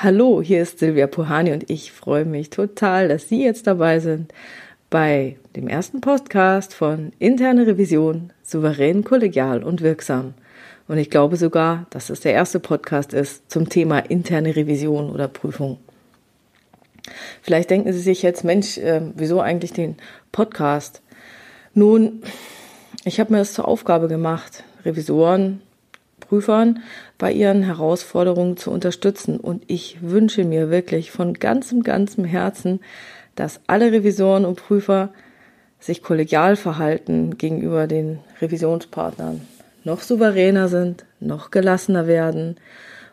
Hallo, hier ist Silvia Puhani und ich freue mich total, dass Sie jetzt dabei sind bei dem ersten Podcast von Interne Revision, souverän, kollegial und wirksam. Und ich glaube sogar, dass es der erste Podcast ist zum Thema interne Revision oder Prüfung. Vielleicht denken Sie sich jetzt, Mensch, äh, wieso eigentlich den Podcast? Nun, ich habe mir das zur Aufgabe gemacht, Revisoren Prüfern bei ihren Herausforderungen zu unterstützen. Und ich wünsche mir wirklich von ganzem, ganzem Herzen, dass alle Revisoren und Prüfer sich kollegial verhalten gegenüber den Revisionspartnern, noch souveräner sind, noch gelassener werden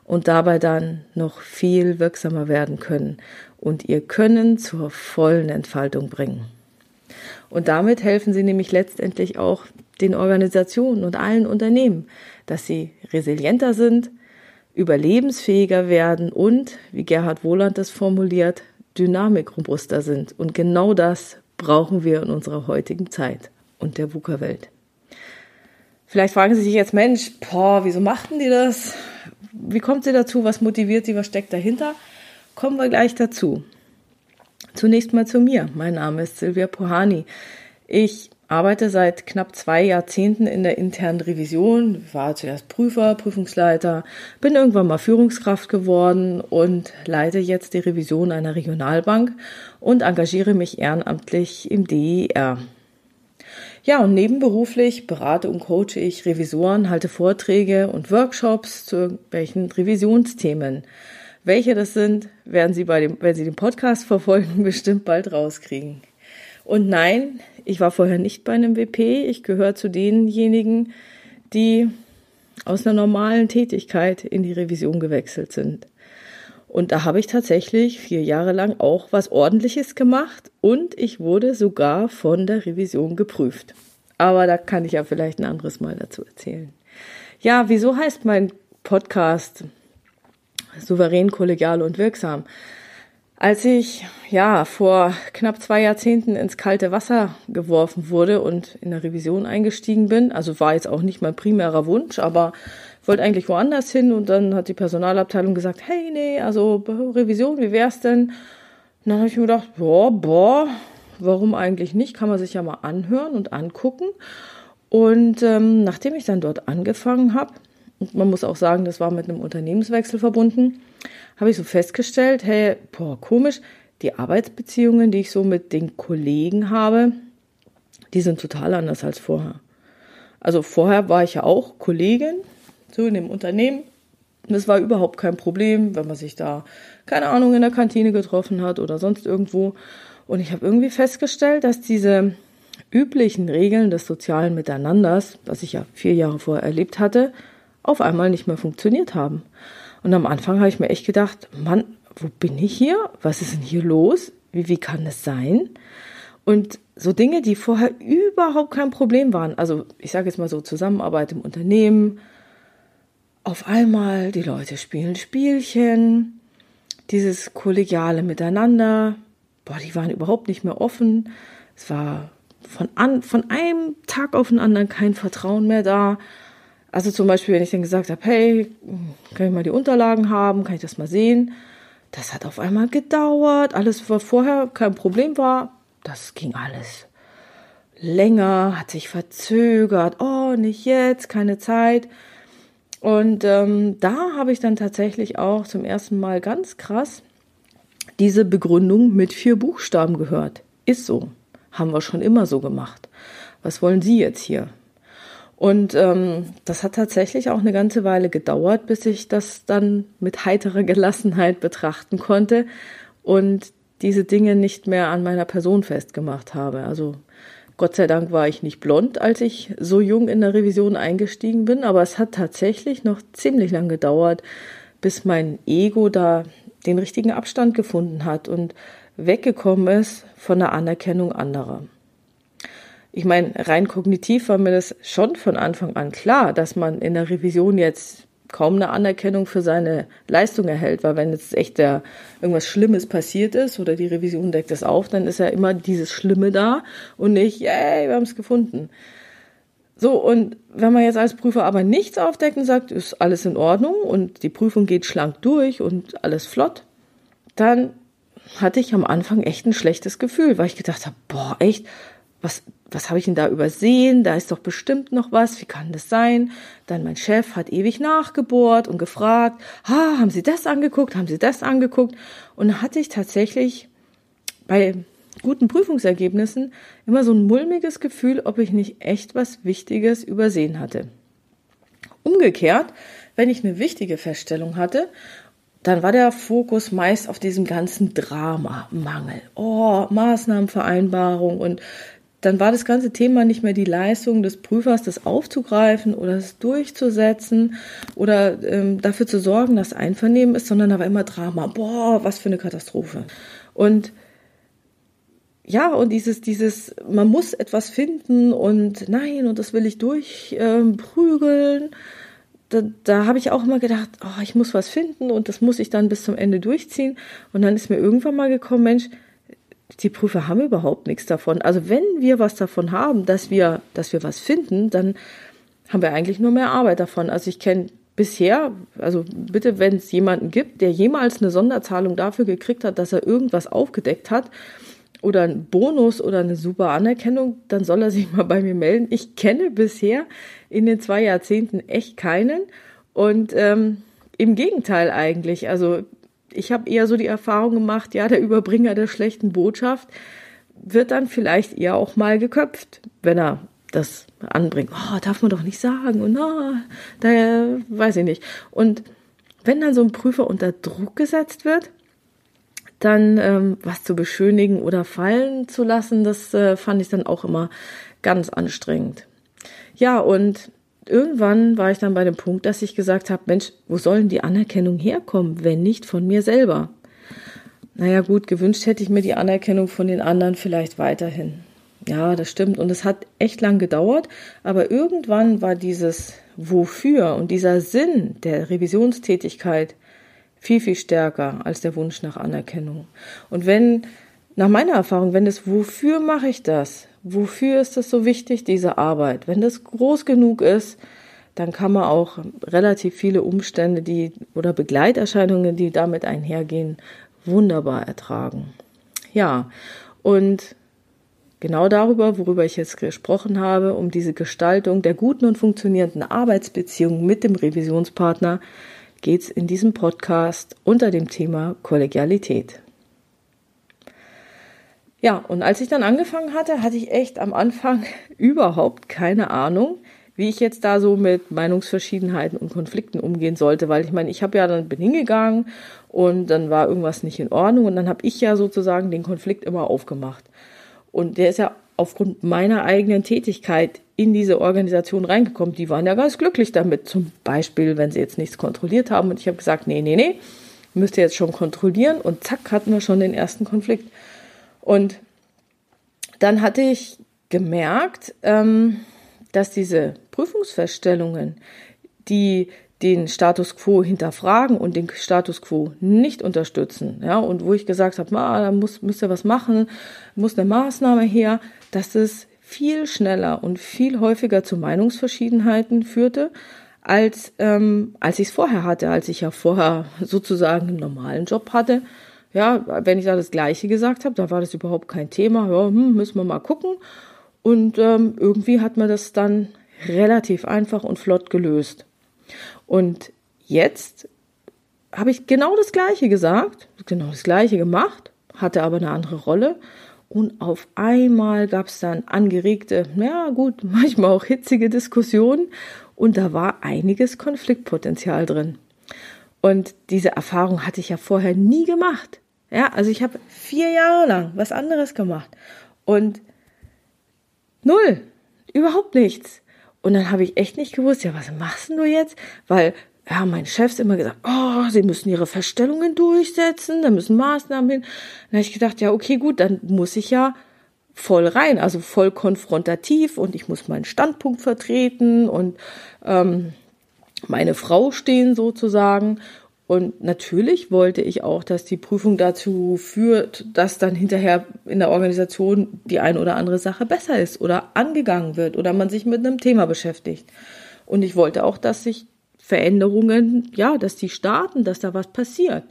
und dabei dann noch viel wirksamer werden können und ihr Können zur vollen Entfaltung bringen. Und damit helfen sie nämlich letztendlich auch den Organisationen und allen Unternehmen, dass sie resilienter sind, überlebensfähiger werden und, wie Gerhard Wohland das formuliert, dynamikrobuster sind. Und genau das brauchen wir in unserer heutigen Zeit und der VUCA-Welt. Vielleicht fragen Sie sich jetzt, Mensch, boah, wieso machten die das? Wie kommt sie dazu? Was motiviert sie? Was steckt dahinter? Kommen wir gleich dazu. Zunächst mal zu mir. Mein Name ist Silvia Pohani. Ich arbeite seit knapp zwei Jahrzehnten in der internen Revision, war zuerst Prüfer, Prüfungsleiter, bin irgendwann mal Führungskraft geworden und leite jetzt die Revision einer Regionalbank und engagiere mich ehrenamtlich im DER. Ja, und nebenberuflich berate und coache ich Revisoren, halte Vorträge und Workshops zu irgendwelchen Revisionsthemen. Welche das sind, werden Sie bei dem, wenn Sie den Podcast verfolgen, bestimmt bald rauskriegen. Und nein, ich war vorher nicht bei einem WP. Ich gehöre zu denjenigen, die aus einer normalen Tätigkeit in die Revision gewechselt sind. Und da habe ich tatsächlich vier Jahre lang auch was Ordentliches gemacht und ich wurde sogar von der Revision geprüft. Aber da kann ich ja vielleicht ein anderes Mal dazu erzählen. Ja, wieso heißt mein Podcast souverän, kollegial und wirksam? Als ich ja vor knapp zwei Jahrzehnten ins kalte Wasser geworfen wurde und in der Revision eingestiegen bin, also war jetzt auch nicht mein primärer Wunsch, aber wollte eigentlich woanders hin und dann hat die Personalabteilung gesagt, hey, nee, also Revision, wie wär's denn? Und dann habe ich mir gedacht, boah, boah, warum eigentlich nicht? Kann man sich ja mal anhören und angucken. Und ähm, nachdem ich dann dort angefangen habe, und man muss auch sagen, das war mit einem Unternehmenswechsel verbunden, habe ich so festgestellt, hey, boah, komisch, die Arbeitsbeziehungen, die ich so mit den Kollegen habe, die sind total anders als vorher. Also vorher war ich ja auch Kollegin, so in dem Unternehmen. Das war überhaupt kein Problem, wenn man sich da, keine Ahnung, in der Kantine getroffen hat oder sonst irgendwo. Und ich habe irgendwie festgestellt, dass diese üblichen Regeln des sozialen Miteinanders, was ich ja vier Jahre vorher erlebt hatte, auf einmal nicht mehr funktioniert haben. Und am Anfang habe ich mir echt gedacht, Mann, wo bin ich hier? Was ist denn hier los? Wie, wie kann das sein? Und so Dinge, die vorher überhaupt kein Problem waren, also ich sage jetzt mal so Zusammenarbeit im Unternehmen, auf einmal die Leute spielen Spielchen, dieses kollegiale Miteinander, boah, die waren überhaupt nicht mehr offen. Es war von, an, von einem Tag auf den anderen kein Vertrauen mehr da. Also zum Beispiel, wenn ich dann gesagt habe, hey, kann ich mal die Unterlagen haben, kann ich das mal sehen? Das hat auf einmal gedauert. Alles, was vorher kein Problem war, das ging alles länger, hat sich verzögert. Oh, nicht jetzt, keine Zeit. Und ähm, da habe ich dann tatsächlich auch zum ersten Mal ganz krass diese Begründung mit vier Buchstaben gehört. Ist so. Haben wir schon immer so gemacht. Was wollen Sie jetzt hier? Und ähm, das hat tatsächlich auch eine ganze Weile gedauert, bis ich das dann mit heiterer Gelassenheit betrachten konnte und diese Dinge nicht mehr an meiner Person festgemacht habe. Also Gott sei Dank war ich nicht blond, als ich so jung in der Revision eingestiegen bin, aber es hat tatsächlich noch ziemlich lang gedauert, bis mein Ego da den richtigen Abstand gefunden hat und weggekommen ist von der Anerkennung anderer ich meine, rein kognitiv war mir das schon von Anfang an klar, dass man in der Revision jetzt kaum eine Anerkennung für seine Leistung erhält, weil wenn jetzt echt der, irgendwas Schlimmes passiert ist oder die Revision deckt es auf, dann ist ja immer dieses Schlimme da und nicht, yay, wir haben es gefunden. So, und wenn man jetzt als Prüfer aber nichts aufdeckt und sagt, ist alles in Ordnung und die Prüfung geht schlank durch und alles flott, dann hatte ich am Anfang echt ein schlechtes Gefühl, weil ich gedacht habe, boah, echt, was, was habe ich denn da übersehen? Da ist doch bestimmt noch was. Wie kann das sein? Dann mein Chef hat ewig nachgebohrt und gefragt, ha, haben Sie das angeguckt? Haben Sie das angeguckt? Und da hatte ich tatsächlich bei guten Prüfungsergebnissen immer so ein mulmiges Gefühl, ob ich nicht echt was Wichtiges übersehen hatte. Umgekehrt, wenn ich eine wichtige Feststellung hatte, dann war der Fokus meist auf diesem ganzen Drama, Mangel, oh, Maßnahmenvereinbarung und dann war das ganze Thema nicht mehr die Leistung des Prüfers, das aufzugreifen oder es durchzusetzen oder ähm, dafür zu sorgen, dass Einvernehmen ist, sondern da war immer Drama. Boah, was für eine Katastrophe. Und ja, und dieses, dieses, man muss etwas finden und nein, und das will ich durchprügeln. Ähm, da, da habe ich auch immer gedacht, oh, ich muss was finden und das muss ich dann bis zum Ende durchziehen. Und dann ist mir irgendwann mal gekommen, Mensch, die Prüfer haben überhaupt nichts davon. Also wenn wir was davon haben, dass wir, dass wir was finden, dann haben wir eigentlich nur mehr Arbeit davon. Also ich kenne bisher, also bitte, wenn es jemanden gibt, der jemals eine Sonderzahlung dafür gekriegt hat, dass er irgendwas aufgedeckt hat oder einen Bonus oder eine super Anerkennung, dann soll er sich mal bei mir melden. Ich kenne bisher in den zwei Jahrzehnten echt keinen und ähm, im Gegenteil eigentlich. Also ich habe eher so die Erfahrung gemacht, ja, der Überbringer der schlechten Botschaft wird dann vielleicht eher auch mal geköpft, wenn er das anbringt. Oh, darf man doch nicht sagen. Und oh, da weiß ich nicht. Und wenn dann so ein Prüfer unter Druck gesetzt wird, dann ähm, was zu beschönigen oder fallen zu lassen, das äh, fand ich dann auch immer ganz anstrengend. Ja, und irgendwann war ich dann bei dem Punkt, dass ich gesagt habe, Mensch, wo sollen die Anerkennung herkommen, wenn nicht von mir selber? Naja gut, gewünscht hätte ich mir die Anerkennung von den anderen vielleicht weiterhin. Ja, das stimmt. Und es hat echt lang gedauert, aber irgendwann war dieses Wofür und dieser Sinn der Revisionstätigkeit viel, viel stärker als der Wunsch nach Anerkennung. Und wenn, nach meiner Erfahrung, wenn es Wofür mache ich das? Wofür ist das so wichtig, diese Arbeit? Wenn das groß genug ist, dann kann man auch relativ viele Umstände, die oder Begleiterscheinungen, die damit einhergehen, wunderbar ertragen. Ja, und genau darüber, worüber ich jetzt gesprochen habe, um diese Gestaltung der guten und funktionierenden Arbeitsbeziehung mit dem Revisionspartner, geht es in diesem Podcast unter dem Thema Kollegialität. Ja, und als ich dann angefangen hatte, hatte ich echt am Anfang überhaupt keine Ahnung, wie ich jetzt da so mit Meinungsverschiedenheiten und Konflikten umgehen sollte, weil ich meine, ich habe ja dann bin hingegangen und dann war irgendwas nicht in Ordnung und dann habe ich ja sozusagen den Konflikt immer aufgemacht. Und der ist ja aufgrund meiner eigenen Tätigkeit in diese Organisation reingekommen. Die waren ja ganz glücklich damit. Zum Beispiel, wenn sie jetzt nichts kontrolliert haben und ich habe gesagt, nee, nee, nee, müsst ihr jetzt schon kontrollieren und zack hatten wir schon den ersten Konflikt. Und dann hatte ich gemerkt, ähm, dass diese Prüfungsfeststellungen, die den Status quo hinterfragen und den Status quo nicht unterstützen, ja, und wo ich gesagt habe, da muss, müsst ihr was machen, muss eine Maßnahme her, dass es viel schneller und viel häufiger zu Meinungsverschiedenheiten führte, als, ähm, als ich es vorher hatte, als ich ja vorher sozusagen einen normalen Job hatte ja, wenn ich da das Gleiche gesagt habe, da war das überhaupt kein Thema. Ja, hm, müssen wir mal gucken. Und ähm, irgendwie hat man das dann relativ einfach und flott gelöst. Und jetzt habe ich genau das Gleiche gesagt, genau das Gleiche gemacht, hatte aber eine andere Rolle. Und auf einmal gab es dann angeregte, ja gut, manchmal auch hitzige Diskussionen. Und da war einiges Konfliktpotenzial drin. Und diese Erfahrung hatte ich ja vorher nie gemacht. Ja, also ich habe vier Jahre lang was anderes gemacht und null, überhaupt nichts. Und dann habe ich echt nicht gewusst, ja, was machst du jetzt? Weil ja, mein Chef immer gesagt, oh, sie müssen ihre Verstellungen durchsetzen, da müssen Maßnahmen hin. Dann habe ich gedacht, ja, okay, gut, dann muss ich ja voll rein, also voll konfrontativ und ich muss meinen Standpunkt vertreten und ähm, meine Frau stehen sozusagen. Und natürlich wollte ich auch, dass die Prüfung dazu führt, dass dann hinterher in der Organisation die eine oder andere Sache besser ist oder angegangen wird oder man sich mit einem Thema beschäftigt. Und ich wollte auch, dass sich Veränderungen, ja, dass die starten, dass da was passiert.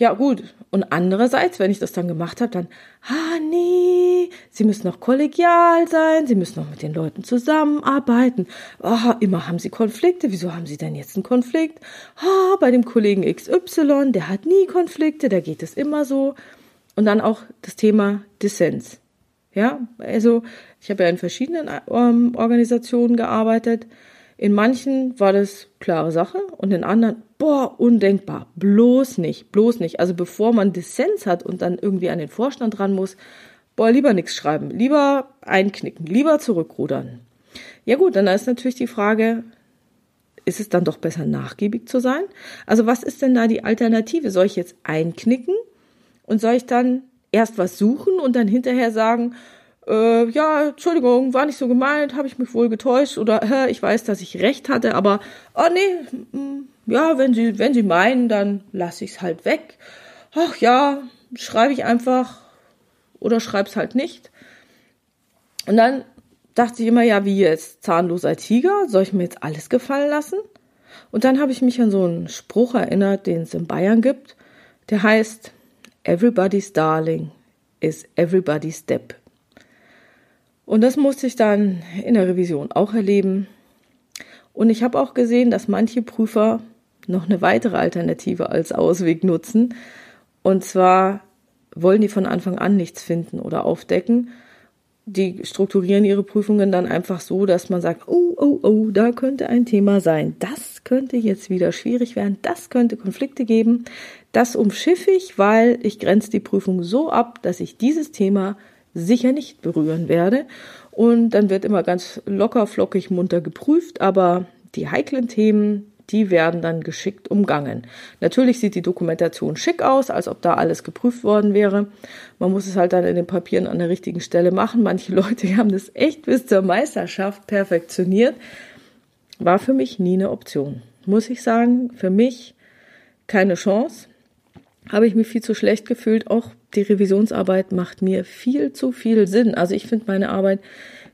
Ja, gut. Und andererseits, wenn ich das dann gemacht habe, dann, ah, nee, Sie müssen noch kollegial sein, Sie müssen noch mit den Leuten zusammenarbeiten. Ah, immer haben Sie Konflikte. Wieso haben Sie denn jetzt einen Konflikt? Ah, bei dem Kollegen XY, der hat nie Konflikte, da geht es immer so. Und dann auch das Thema Dissens. Ja, also ich habe ja in verschiedenen ähm, Organisationen gearbeitet. In manchen war das klare Sache und in anderen, boah, undenkbar, bloß nicht, bloß nicht. Also bevor man Dissens hat und dann irgendwie an den Vorstand ran muss, boah, lieber nichts schreiben, lieber einknicken, lieber zurückrudern. Ja gut, dann ist natürlich die Frage, ist es dann doch besser nachgiebig zu sein? Also was ist denn da die Alternative? Soll ich jetzt einknicken und soll ich dann erst was suchen und dann hinterher sagen, äh, ja, Entschuldigung, war nicht so gemeint, habe ich mich wohl getäuscht oder äh, ich weiß, dass ich recht hatte, aber oh nee, mm, ja, wenn Sie, wenn Sie meinen, dann lasse ich es halt weg. Ach ja, schreibe ich einfach oder schreib's halt nicht. Und dann dachte ich immer, ja, wie jetzt zahnloser Tiger, soll ich mir jetzt alles gefallen lassen? Und dann habe ich mich an so einen Spruch erinnert, den es in Bayern gibt, der heißt Everybody's Darling is everybody's step. Und das musste ich dann in der Revision auch erleben. Und ich habe auch gesehen, dass manche Prüfer noch eine weitere Alternative als Ausweg nutzen. Und zwar wollen die von Anfang an nichts finden oder aufdecken. Die strukturieren ihre Prüfungen dann einfach so, dass man sagt, oh, oh, oh, da könnte ein Thema sein. Das könnte jetzt wieder schwierig werden. Das könnte Konflikte geben. Das umschiffe ich, weil ich grenze die Prüfung so ab, dass ich dieses Thema sicher nicht berühren werde. Und dann wird immer ganz locker, flockig, munter geprüft, aber die heiklen Themen, die werden dann geschickt umgangen. Natürlich sieht die Dokumentation schick aus, als ob da alles geprüft worden wäre. Man muss es halt dann in den Papieren an der richtigen Stelle machen. Manche Leute haben das echt bis zur Meisterschaft perfektioniert. War für mich nie eine Option. Muss ich sagen, für mich keine Chance. Habe ich mich viel zu schlecht gefühlt, auch die Revisionsarbeit macht mir viel zu viel Sinn. Also ich finde meine Arbeit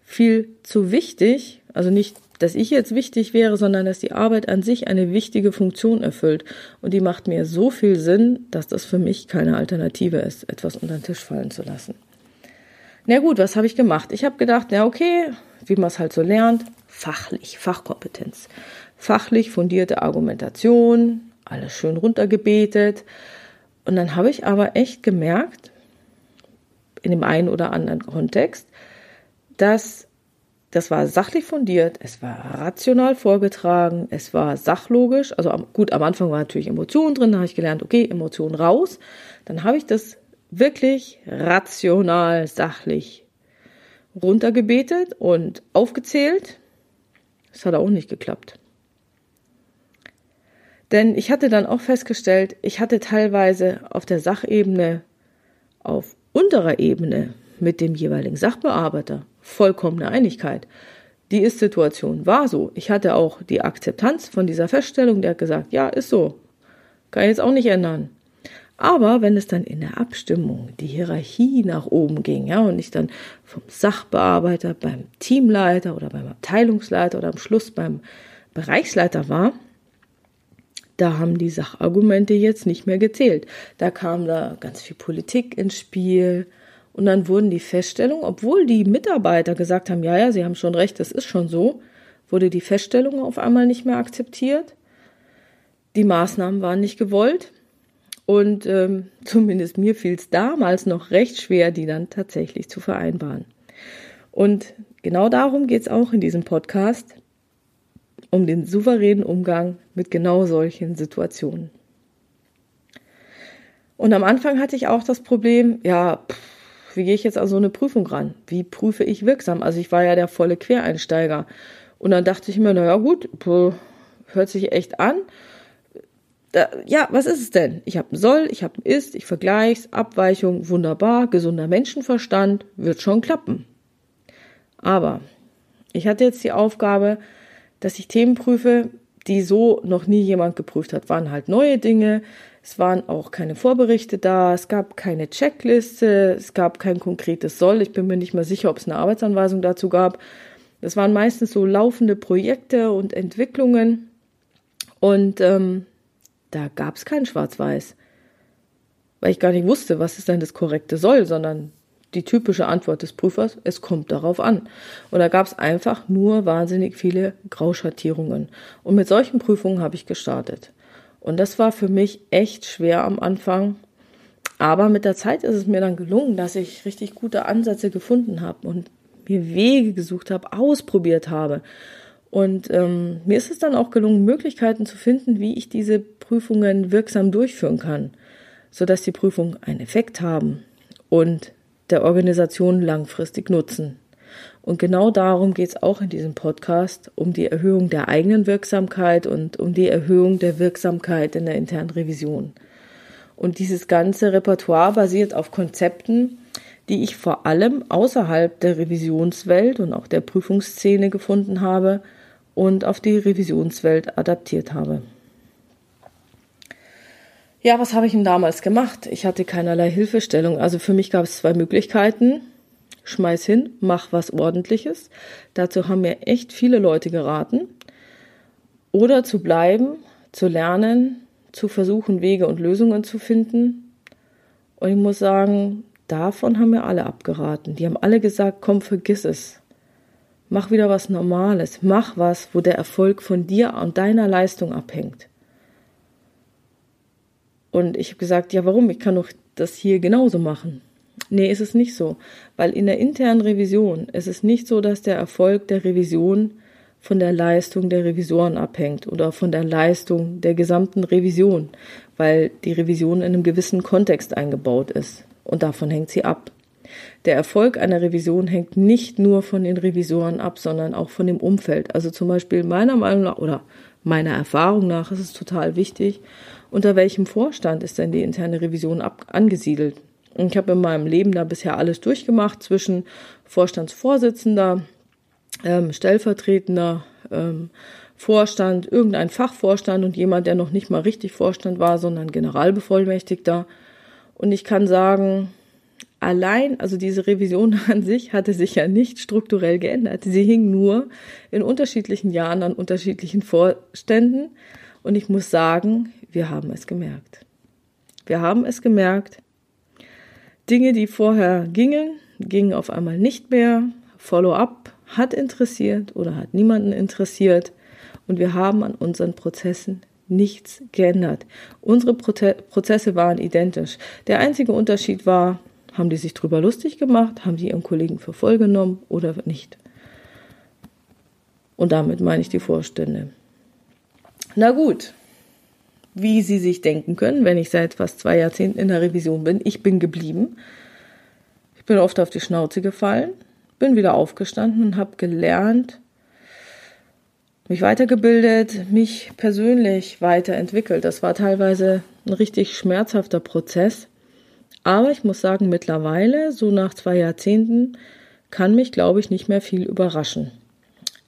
viel zu wichtig. Also nicht, dass ich jetzt wichtig wäre, sondern dass die Arbeit an sich eine wichtige Funktion erfüllt. Und die macht mir so viel Sinn, dass das für mich keine Alternative ist, etwas unter den Tisch fallen zu lassen. Na gut, was habe ich gemacht? Ich habe gedacht, na okay, wie man es halt so lernt, fachlich, Fachkompetenz. Fachlich fundierte Argumentation, alles schön runtergebetet und dann habe ich aber echt gemerkt, in dem einen oder anderen Kontext, dass das war sachlich fundiert, es war rational vorgetragen, es war sachlogisch. Also gut, am Anfang war natürlich Emotionen drin, da habe ich gelernt, okay, Emotionen raus. Dann habe ich das wirklich rational, sachlich runtergebetet und aufgezählt. Das hat auch nicht geklappt. Denn ich hatte dann auch festgestellt, ich hatte teilweise auf der Sachebene, auf unterer Ebene mit dem jeweiligen Sachbearbeiter vollkommene Einigkeit. Die Ist-Situation war so. Ich hatte auch die Akzeptanz von dieser Feststellung, der hat gesagt, ja, ist so. Kann ich jetzt auch nicht ändern. Aber wenn es dann in der Abstimmung die Hierarchie nach oben ging, ja, und ich dann vom Sachbearbeiter beim Teamleiter oder beim Abteilungsleiter oder am Schluss beim Bereichsleiter war, da haben die Sachargumente jetzt nicht mehr gezählt. Da kam da ganz viel Politik ins Spiel. Und dann wurden die Feststellungen, obwohl die Mitarbeiter gesagt haben, ja, ja, sie haben schon recht, das ist schon so, wurde die Feststellung auf einmal nicht mehr akzeptiert. Die Maßnahmen waren nicht gewollt. Und ähm, zumindest mir fiel es damals noch recht schwer, die dann tatsächlich zu vereinbaren. Und genau darum geht es auch in diesem Podcast um den souveränen Umgang mit genau solchen Situationen. Und am Anfang hatte ich auch das Problem, ja, pff, wie gehe ich jetzt an so eine Prüfung ran? Wie prüfe ich wirksam? Also ich war ja der volle Quereinsteiger. Und dann dachte ich mir, naja gut, pff, hört sich echt an. Da, ja, was ist es denn? Ich habe ein Soll, ich habe ein Ist, ich vergleich's, Abweichung, wunderbar, gesunder Menschenverstand, wird schon klappen. Aber ich hatte jetzt die Aufgabe, dass ich Themen prüfe, die so noch nie jemand geprüft hat. Waren halt neue Dinge. Es waren auch keine Vorberichte da. Es gab keine Checkliste. Es gab kein konkretes Soll. Ich bin mir nicht mehr sicher, ob es eine Arbeitsanweisung dazu gab. Das waren meistens so laufende Projekte und Entwicklungen. Und ähm, da gab es kein Schwarz-Weiß. Weil ich gar nicht wusste, was ist denn das korrekte Soll, sondern die typische Antwort des Prüfers, es kommt darauf an. Und da gab es einfach nur wahnsinnig viele Grauschattierungen. Und mit solchen Prüfungen habe ich gestartet. Und das war für mich echt schwer am Anfang. Aber mit der Zeit ist es mir dann gelungen, dass ich richtig gute Ansätze gefunden habe und mir Wege gesucht habe, ausprobiert habe. Und ähm, mir ist es dann auch gelungen, Möglichkeiten zu finden, wie ich diese Prüfungen wirksam durchführen kann, sodass die Prüfungen einen Effekt haben und der Organisation langfristig nutzen. Und genau darum geht es auch in diesem Podcast, um die Erhöhung der eigenen Wirksamkeit und um die Erhöhung der Wirksamkeit in der internen Revision. Und dieses ganze Repertoire basiert auf Konzepten, die ich vor allem außerhalb der Revisionswelt und auch der Prüfungsszene gefunden habe und auf die Revisionswelt adaptiert habe. Ja, was habe ich denn damals gemacht? Ich hatte keinerlei Hilfestellung. Also für mich gab es zwei Möglichkeiten. Schmeiß hin, mach was ordentliches. Dazu haben mir echt viele Leute geraten. Oder zu bleiben, zu lernen, zu versuchen, Wege und Lösungen zu finden. Und ich muss sagen, davon haben mir alle abgeraten. Die haben alle gesagt, komm, vergiss es. Mach wieder was Normales. Mach was, wo der Erfolg von dir und deiner Leistung abhängt. Und ich habe gesagt, ja, warum? Ich kann doch das hier genauso machen. Nee, ist es nicht so. Weil in der internen Revision ist es nicht so, dass der Erfolg der Revision von der Leistung der Revisoren abhängt oder von der Leistung der gesamten Revision, weil die Revision in einem gewissen Kontext eingebaut ist und davon hängt sie ab. Der Erfolg einer Revision hängt nicht nur von den Revisoren ab, sondern auch von dem Umfeld. Also zum Beispiel meiner Meinung nach oder meiner Erfahrung nach ist es total wichtig, unter welchem Vorstand ist denn die interne Revision ab angesiedelt? Und ich habe in meinem Leben da bisher alles durchgemacht zwischen Vorstandsvorsitzender, ähm, stellvertretender ähm, Vorstand, irgendein Fachvorstand und jemand, der noch nicht mal richtig Vorstand war, sondern Generalbevollmächtigter. Und ich kann sagen, allein, also diese Revision an sich hatte sich ja nicht strukturell geändert. Sie hing nur in unterschiedlichen Jahren an unterschiedlichen Vorständen. Und ich muss sagen, wir haben es gemerkt. Wir haben es gemerkt. Dinge, die vorher gingen, gingen auf einmal nicht mehr. Follow-up hat interessiert oder hat niemanden interessiert. Und wir haben an unseren Prozessen nichts geändert. Unsere Prozesse waren identisch. Der einzige Unterschied war, haben die sich drüber lustig gemacht, haben die ihren Kollegen für voll genommen oder nicht. Und damit meine ich die Vorstände. Na gut, wie Sie sich denken können, wenn ich seit fast zwei Jahrzehnten in der Revision bin. Ich bin geblieben. Ich bin oft auf die Schnauze gefallen, bin wieder aufgestanden und habe gelernt, mich weitergebildet, mich persönlich weiterentwickelt. Das war teilweise ein richtig schmerzhafter Prozess. Aber ich muss sagen, mittlerweile, so nach zwei Jahrzehnten, kann mich, glaube ich, nicht mehr viel überraschen.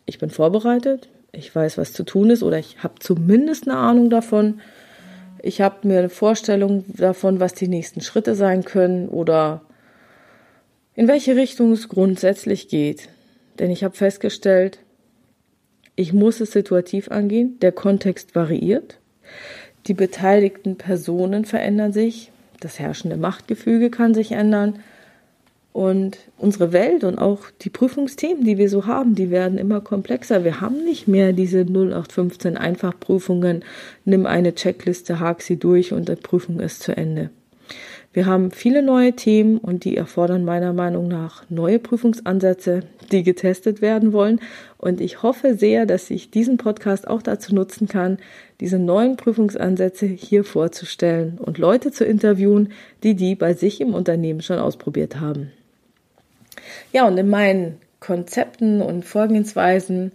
Ich bin vorbereitet, ich weiß, was zu tun ist oder ich habe zumindest eine Ahnung davon, ich habe mir eine Vorstellung davon, was die nächsten Schritte sein können oder in welche Richtung es grundsätzlich geht. Denn ich habe festgestellt, ich muss es situativ angehen, der Kontext variiert, die beteiligten Personen verändern sich, das herrschende Machtgefüge kann sich ändern und unsere Welt und auch die Prüfungsthemen, die wir so haben, die werden immer komplexer. Wir haben nicht mehr diese 0815 Einfachprüfungen, nimm eine Checkliste, hak sie durch und die Prüfung ist zu Ende. Wir haben viele neue Themen und die erfordern meiner Meinung nach neue Prüfungsansätze, die getestet werden wollen. Und ich hoffe sehr, dass ich diesen Podcast auch dazu nutzen kann, diese neuen Prüfungsansätze hier vorzustellen und Leute zu interviewen, die die bei sich im Unternehmen schon ausprobiert haben. Ja, und in meinen Konzepten und Vorgehensweisen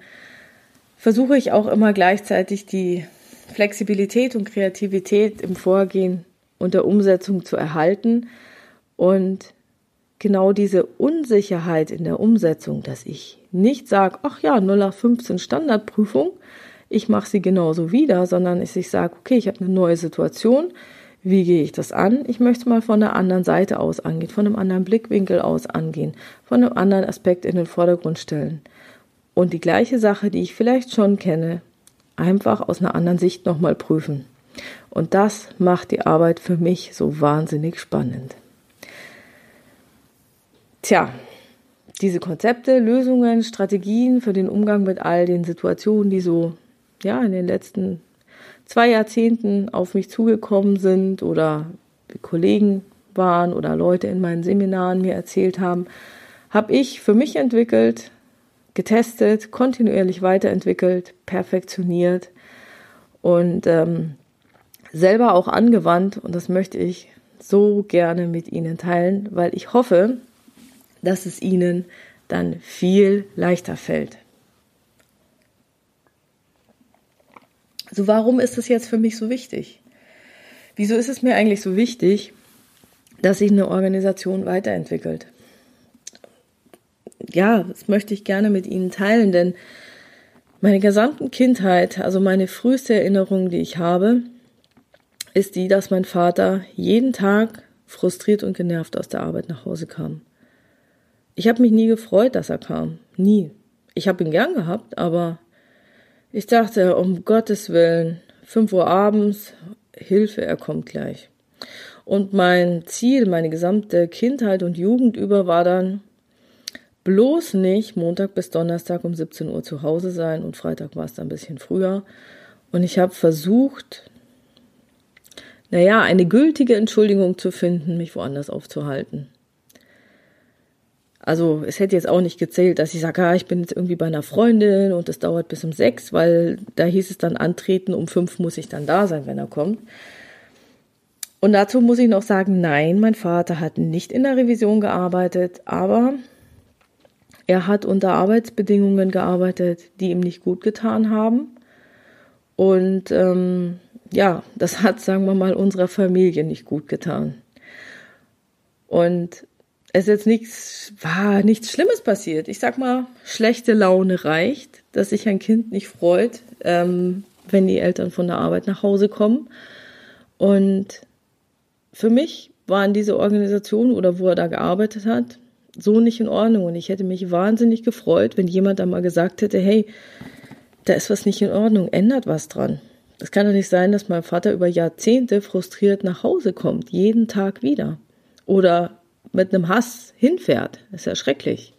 versuche ich auch immer gleichzeitig die Flexibilität und Kreativität im Vorgehen und der Umsetzung zu erhalten. Und genau diese Unsicherheit in der Umsetzung, dass ich nicht sage, ach ja, 0 nach 15 Standardprüfung, ich mache sie genauso wieder, sondern ich sage, okay, ich habe eine neue Situation, wie gehe ich das an? Ich möchte mal von der anderen Seite aus angehen, von einem anderen Blickwinkel aus angehen, von einem anderen Aspekt in den Vordergrund stellen. Und die gleiche Sache, die ich vielleicht schon kenne, einfach aus einer anderen Sicht nochmal prüfen. Und das macht die Arbeit für mich so wahnsinnig spannend. Tja, diese Konzepte, Lösungen, Strategien für den Umgang mit all den Situationen, die so ja in den letzten zwei Jahrzehnten auf mich zugekommen sind oder Kollegen waren oder Leute in meinen Seminaren mir erzählt haben, habe ich für mich entwickelt, getestet, kontinuierlich weiterentwickelt, perfektioniert und ähm, selber auch angewandt. Und das möchte ich so gerne mit Ihnen teilen, weil ich hoffe, dass es Ihnen dann viel leichter fällt. Also warum ist das jetzt für mich so wichtig? Wieso ist es mir eigentlich so wichtig, dass sich eine Organisation weiterentwickelt? Ja, das möchte ich gerne mit Ihnen teilen, denn meine gesamten Kindheit, also meine früheste Erinnerung, die ich habe, ist die, dass mein Vater jeden Tag frustriert und genervt aus der Arbeit nach Hause kam. Ich habe mich nie gefreut, dass er kam. Nie. Ich habe ihn gern gehabt, aber ich dachte, um Gottes Willen, fünf Uhr abends, Hilfe, er kommt gleich. Und mein Ziel, meine gesamte Kindheit und Jugend über war dann bloß nicht Montag bis Donnerstag um 17 Uhr zu Hause sein und Freitag war es dann ein bisschen früher. Und ich habe versucht, naja, eine gültige Entschuldigung zu finden, mich woanders aufzuhalten. Also es hätte jetzt auch nicht gezählt, dass ich sage, ah, ich bin jetzt irgendwie bei einer Freundin und es dauert bis um sechs, weil da hieß es dann antreten, um fünf muss ich dann da sein, wenn er kommt. Und dazu muss ich noch sagen, nein, mein Vater hat nicht in der Revision gearbeitet, aber er hat unter Arbeitsbedingungen gearbeitet, die ihm nicht gut getan haben. Und ähm, ja, das hat, sagen wir mal, unserer Familie nicht gut getan. Und es ist jetzt nichts, war nichts Schlimmes passiert. Ich sag mal, schlechte Laune reicht, dass sich ein Kind nicht freut, ähm, wenn die Eltern von der Arbeit nach Hause kommen. Und für mich waren diese Organisationen oder wo er da gearbeitet hat, so nicht in Ordnung. Und ich hätte mich wahnsinnig gefreut, wenn jemand da mal gesagt hätte, hey, da ist was nicht in Ordnung, ändert was dran. Es kann doch nicht sein, dass mein Vater über Jahrzehnte frustriert nach Hause kommt, jeden Tag wieder. Oder mit einem Hass hinfährt. Das ist ja schrecklich.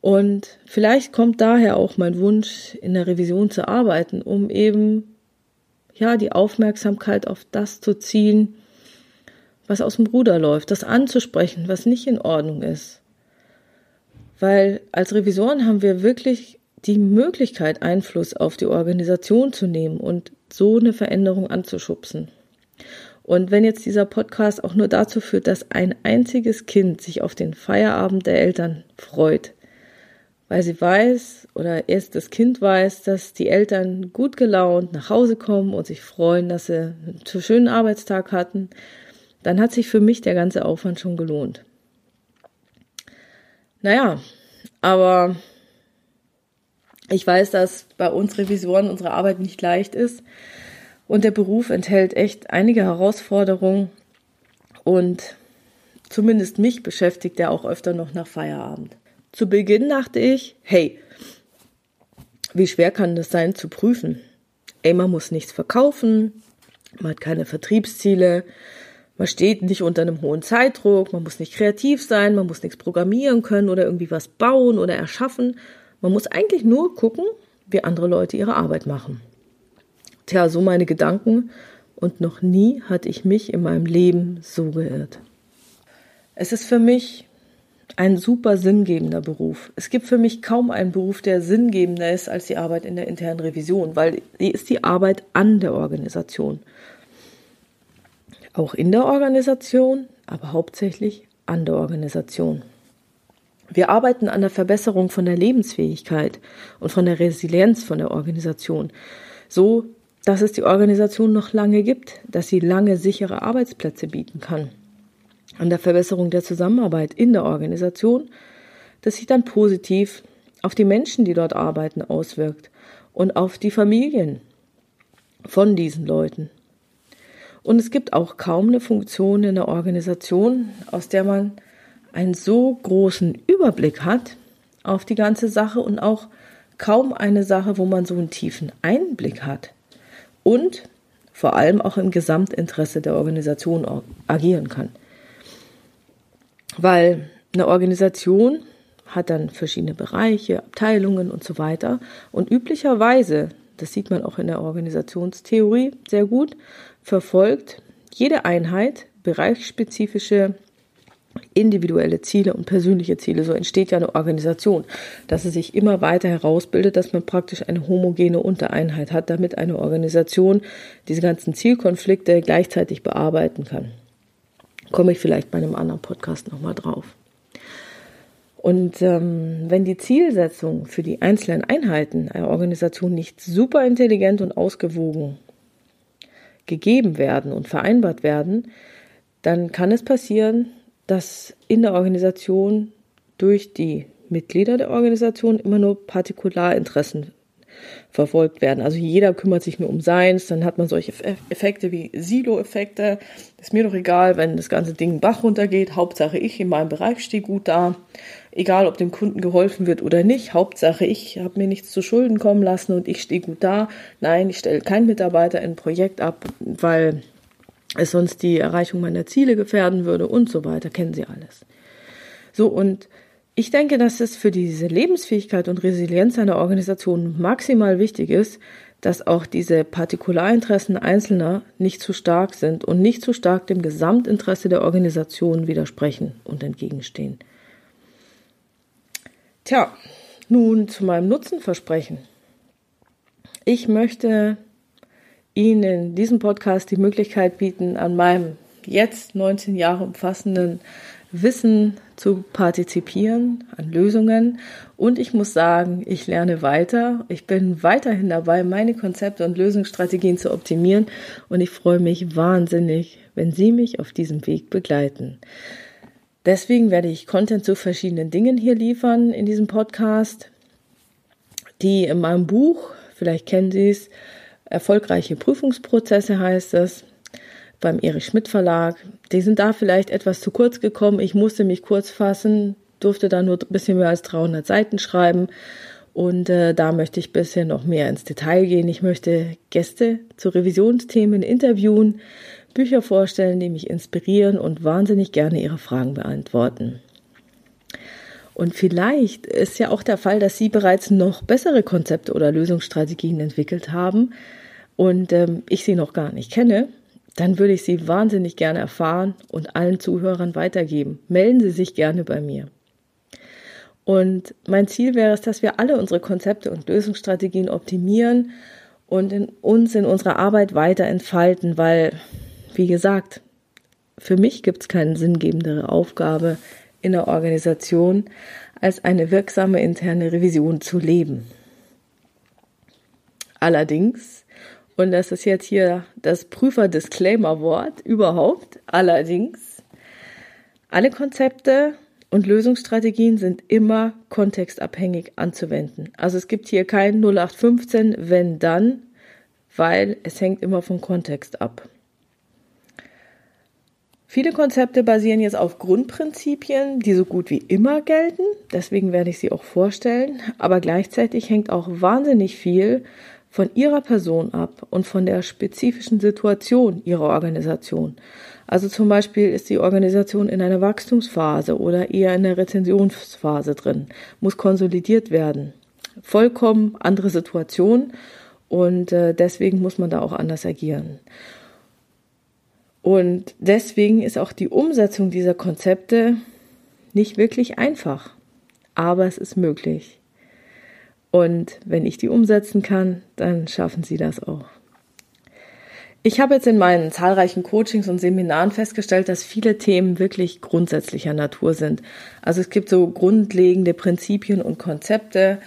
Und vielleicht kommt daher auch mein Wunsch, in der Revision zu arbeiten, um eben ja die Aufmerksamkeit auf das zu ziehen, was aus dem Ruder läuft, das anzusprechen, was nicht in Ordnung ist. Weil als Revisoren haben wir wirklich die Möglichkeit, Einfluss auf die Organisation zu nehmen und so eine Veränderung anzuschubsen. Und wenn jetzt dieser Podcast auch nur dazu führt, dass ein einziges Kind sich auf den Feierabend der Eltern freut, weil sie weiß oder erst das Kind weiß, dass die Eltern gut gelaunt nach Hause kommen und sich freuen, dass sie einen schönen Arbeitstag hatten, dann hat sich für mich der ganze Aufwand schon gelohnt. Naja, aber ich weiß, dass bei uns Revisoren unsere Arbeit nicht leicht ist. Und der Beruf enthält echt einige Herausforderungen und zumindest mich beschäftigt er auch öfter noch nach Feierabend. Zu Beginn dachte ich, hey, wie schwer kann das sein zu prüfen? Ey, man muss nichts verkaufen, man hat keine Vertriebsziele, man steht nicht unter einem hohen Zeitdruck, man muss nicht kreativ sein, man muss nichts programmieren können oder irgendwie was bauen oder erschaffen. Man muss eigentlich nur gucken, wie andere Leute ihre Arbeit machen. Tja, so meine Gedanken und noch nie hatte ich mich in meinem Leben so geirrt. Es ist für mich ein super sinngebender Beruf. Es gibt für mich kaum einen Beruf, der sinngebender ist als die Arbeit in der internen Revision, weil die ist die Arbeit an der Organisation. Auch in der Organisation, aber hauptsächlich an der Organisation. Wir arbeiten an der Verbesserung von der Lebensfähigkeit und von der Resilienz von der Organisation, so dass es die Organisation noch lange gibt, dass sie lange sichere Arbeitsplätze bieten kann. An der Verbesserung der Zusammenarbeit in der Organisation, das sich dann positiv auf die Menschen, die dort arbeiten, auswirkt und auf die Familien von diesen Leuten. Und es gibt auch kaum eine Funktion in der Organisation, aus der man einen so großen Überblick hat auf die ganze Sache und auch kaum eine Sache, wo man so einen tiefen Einblick hat und vor allem auch im Gesamtinteresse der Organisation agieren kann. Weil eine Organisation hat dann verschiedene Bereiche, Abteilungen und so weiter. Und üblicherweise, das sieht man auch in der Organisationstheorie sehr gut, verfolgt jede Einheit bereichsspezifische individuelle Ziele und persönliche Ziele. So entsteht ja eine Organisation, dass es sich immer weiter herausbildet, dass man praktisch eine homogene Untereinheit hat, damit eine Organisation diese ganzen Zielkonflikte gleichzeitig bearbeiten kann. Komme ich vielleicht bei einem anderen Podcast nochmal drauf. Und ähm, wenn die Zielsetzungen für die einzelnen Einheiten einer Organisation nicht super intelligent und ausgewogen gegeben werden und vereinbart werden, dann kann es passieren, dass in der Organisation durch die Mitglieder der Organisation immer nur Partikularinteressen verfolgt werden. Also jeder kümmert sich nur um seins, dann hat man solche Effekte wie Silo-Effekte. Ist mir doch egal, wenn das ganze Ding Bach runtergeht. Hauptsache ich in meinem Bereich stehe gut da. Egal, ob dem Kunden geholfen wird oder nicht. Hauptsache ich habe mir nichts zu Schulden kommen lassen und ich stehe gut da. Nein, ich stelle keinen Mitarbeiter in ein Projekt ab, weil es sonst die Erreichung meiner Ziele gefährden würde und so weiter. Kennen Sie alles. So und ich denke, dass es für diese Lebensfähigkeit und Resilienz einer Organisation maximal wichtig ist, dass auch diese Partikularinteressen Einzelner nicht zu stark sind und nicht zu stark dem Gesamtinteresse der Organisation widersprechen und entgegenstehen. Tja, nun zu meinem Nutzenversprechen. Ich möchte Ihnen in diesem Podcast die Möglichkeit bieten, an meinem jetzt 19 Jahre umfassenden Wissen zu partizipieren, an Lösungen. Und ich muss sagen, ich lerne weiter. Ich bin weiterhin dabei, meine Konzepte und Lösungsstrategien zu optimieren. Und ich freue mich wahnsinnig, wenn Sie mich auf diesem Weg begleiten. Deswegen werde ich Content zu verschiedenen Dingen hier liefern in diesem Podcast, die in meinem Buch, vielleicht kennen Sie es, erfolgreiche Prüfungsprozesse heißt es, beim Erich Schmidt Verlag. Die sind da vielleicht etwas zu kurz gekommen. Ich musste mich kurz fassen, durfte da nur ein bisschen mehr als 300 Seiten schreiben. Und äh, da möchte ich ein bisschen noch mehr ins Detail gehen. Ich möchte Gäste zu Revisionsthemen interviewen, Bücher vorstellen, die mich inspirieren und wahnsinnig gerne ihre Fragen beantworten. Und vielleicht ist ja auch der Fall, dass Sie bereits noch bessere Konzepte oder Lösungsstrategien entwickelt haben und ähm, ich sie noch gar nicht kenne dann würde ich sie wahnsinnig gerne erfahren und allen Zuhörern weitergeben. Melden Sie sich gerne bei mir. Und mein Ziel wäre es, dass wir alle unsere Konzepte und Lösungsstrategien optimieren und in uns in unserer Arbeit weiter entfalten, weil, wie gesagt, für mich gibt es keine sinngebendere Aufgabe in der Organisation, als eine wirksame interne Revision zu leben. Allerdings und das ist jetzt hier das Prüfer-Disclaimer-Wort überhaupt. Allerdings, alle Konzepte und Lösungsstrategien sind immer kontextabhängig anzuwenden. Also es gibt hier kein 0815, wenn dann, weil es hängt immer vom Kontext ab. Viele Konzepte basieren jetzt auf Grundprinzipien, die so gut wie immer gelten. Deswegen werde ich sie auch vorstellen. Aber gleichzeitig hängt auch wahnsinnig viel von ihrer Person ab und von der spezifischen Situation ihrer Organisation. Also zum Beispiel ist die Organisation in einer Wachstumsphase oder eher in der Rezensionsphase drin, muss konsolidiert werden. Vollkommen andere Situation und äh, deswegen muss man da auch anders agieren. Und deswegen ist auch die Umsetzung dieser Konzepte nicht wirklich einfach, aber es ist möglich. Und wenn ich die umsetzen kann, dann schaffen Sie das auch. Ich habe jetzt in meinen zahlreichen Coachings und Seminaren festgestellt, dass viele Themen wirklich grundsätzlicher Natur sind. Also es gibt so grundlegende Prinzipien und Konzepte,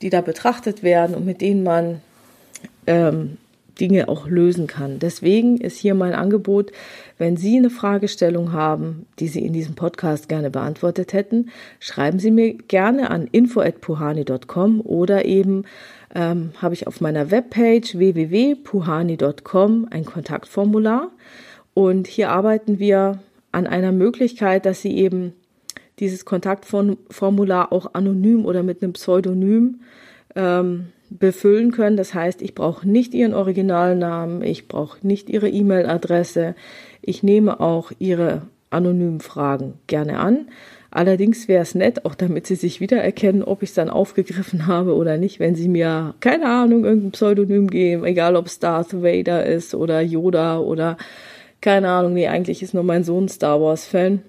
die da betrachtet werden und mit denen man ähm, Dinge auch lösen kann. Deswegen ist hier mein Angebot, wenn Sie eine Fragestellung haben, die Sie in diesem Podcast gerne beantwortet hätten, schreiben Sie mir gerne an info@puhani.com oder eben ähm, habe ich auf meiner Webpage www.puhani.com ein Kontaktformular und hier arbeiten wir an einer Möglichkeit, dass Sie eben dieses Kontaktformular auch anonym oder mit einem Pseudonym ähm, befüllen können. Das heißt, ich brauche nicht Ihren Originalnamen, ich brauche nicht Ihre E-Mail-Adresse. Ich nehme auch Ihre anonymen Fragen gerne an. Allerdings wäre es nett, auch damit Sie sich wiedererkennen, ob ich es dann aufgegriffen habe oder nicht, wenn Sie mir, keine Ahnung, irgendein Pseudonym geben, egal ob es Darth Vader ist oder Yoda oder keine Ahnung, nee, eigentlich ist nur mein Sohn Star Wars-Fan.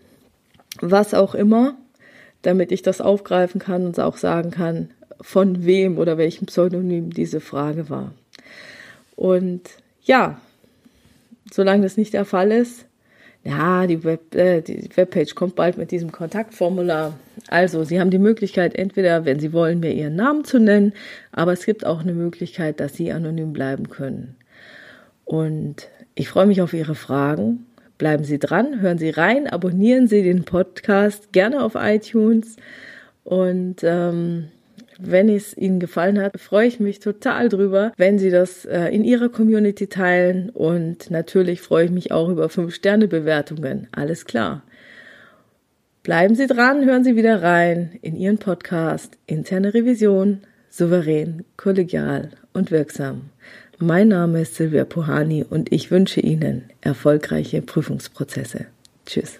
Was auch immer, damit ich das aufgreifen kann und auch sagen kann, von wem oder welchem Pseudonym diese Frage war. Und ja, solange das nicht der Fall ist, ja, die, Web, äh, die Webpage kommt bald mit diesem Kontaktformular. Also, Sie haben die Möglichkeit, entweder, wenn Sie wollen, mir Ihren Namen zu nennen, aber es gibt auch eine Möglichkeit, dass Sie anonym bleiben können. Und ich freue mich auf Ihre Fragen. Bleiben Sie dran, hören Sie rein, abonnieren Sie den Podcast gerne auf iTunes und ähm, wenn es Ihnen gefallen hat, freue ich mich total drüber, wenn Sie das äh, in Ihrer Community teilen. Und natürlich freue ich mich auch über 5-Sterne-Bewertungen. Alles klar. Bleiben Sie dran, hören Sie wieder rein in Ihren Podcast Interne Revision, souverän, kollegial und wirksam. Mein Name ist Silvia Puhani und ich wünsche Ihnen erfolgreiche Prüfungsprozesse. Tschüss.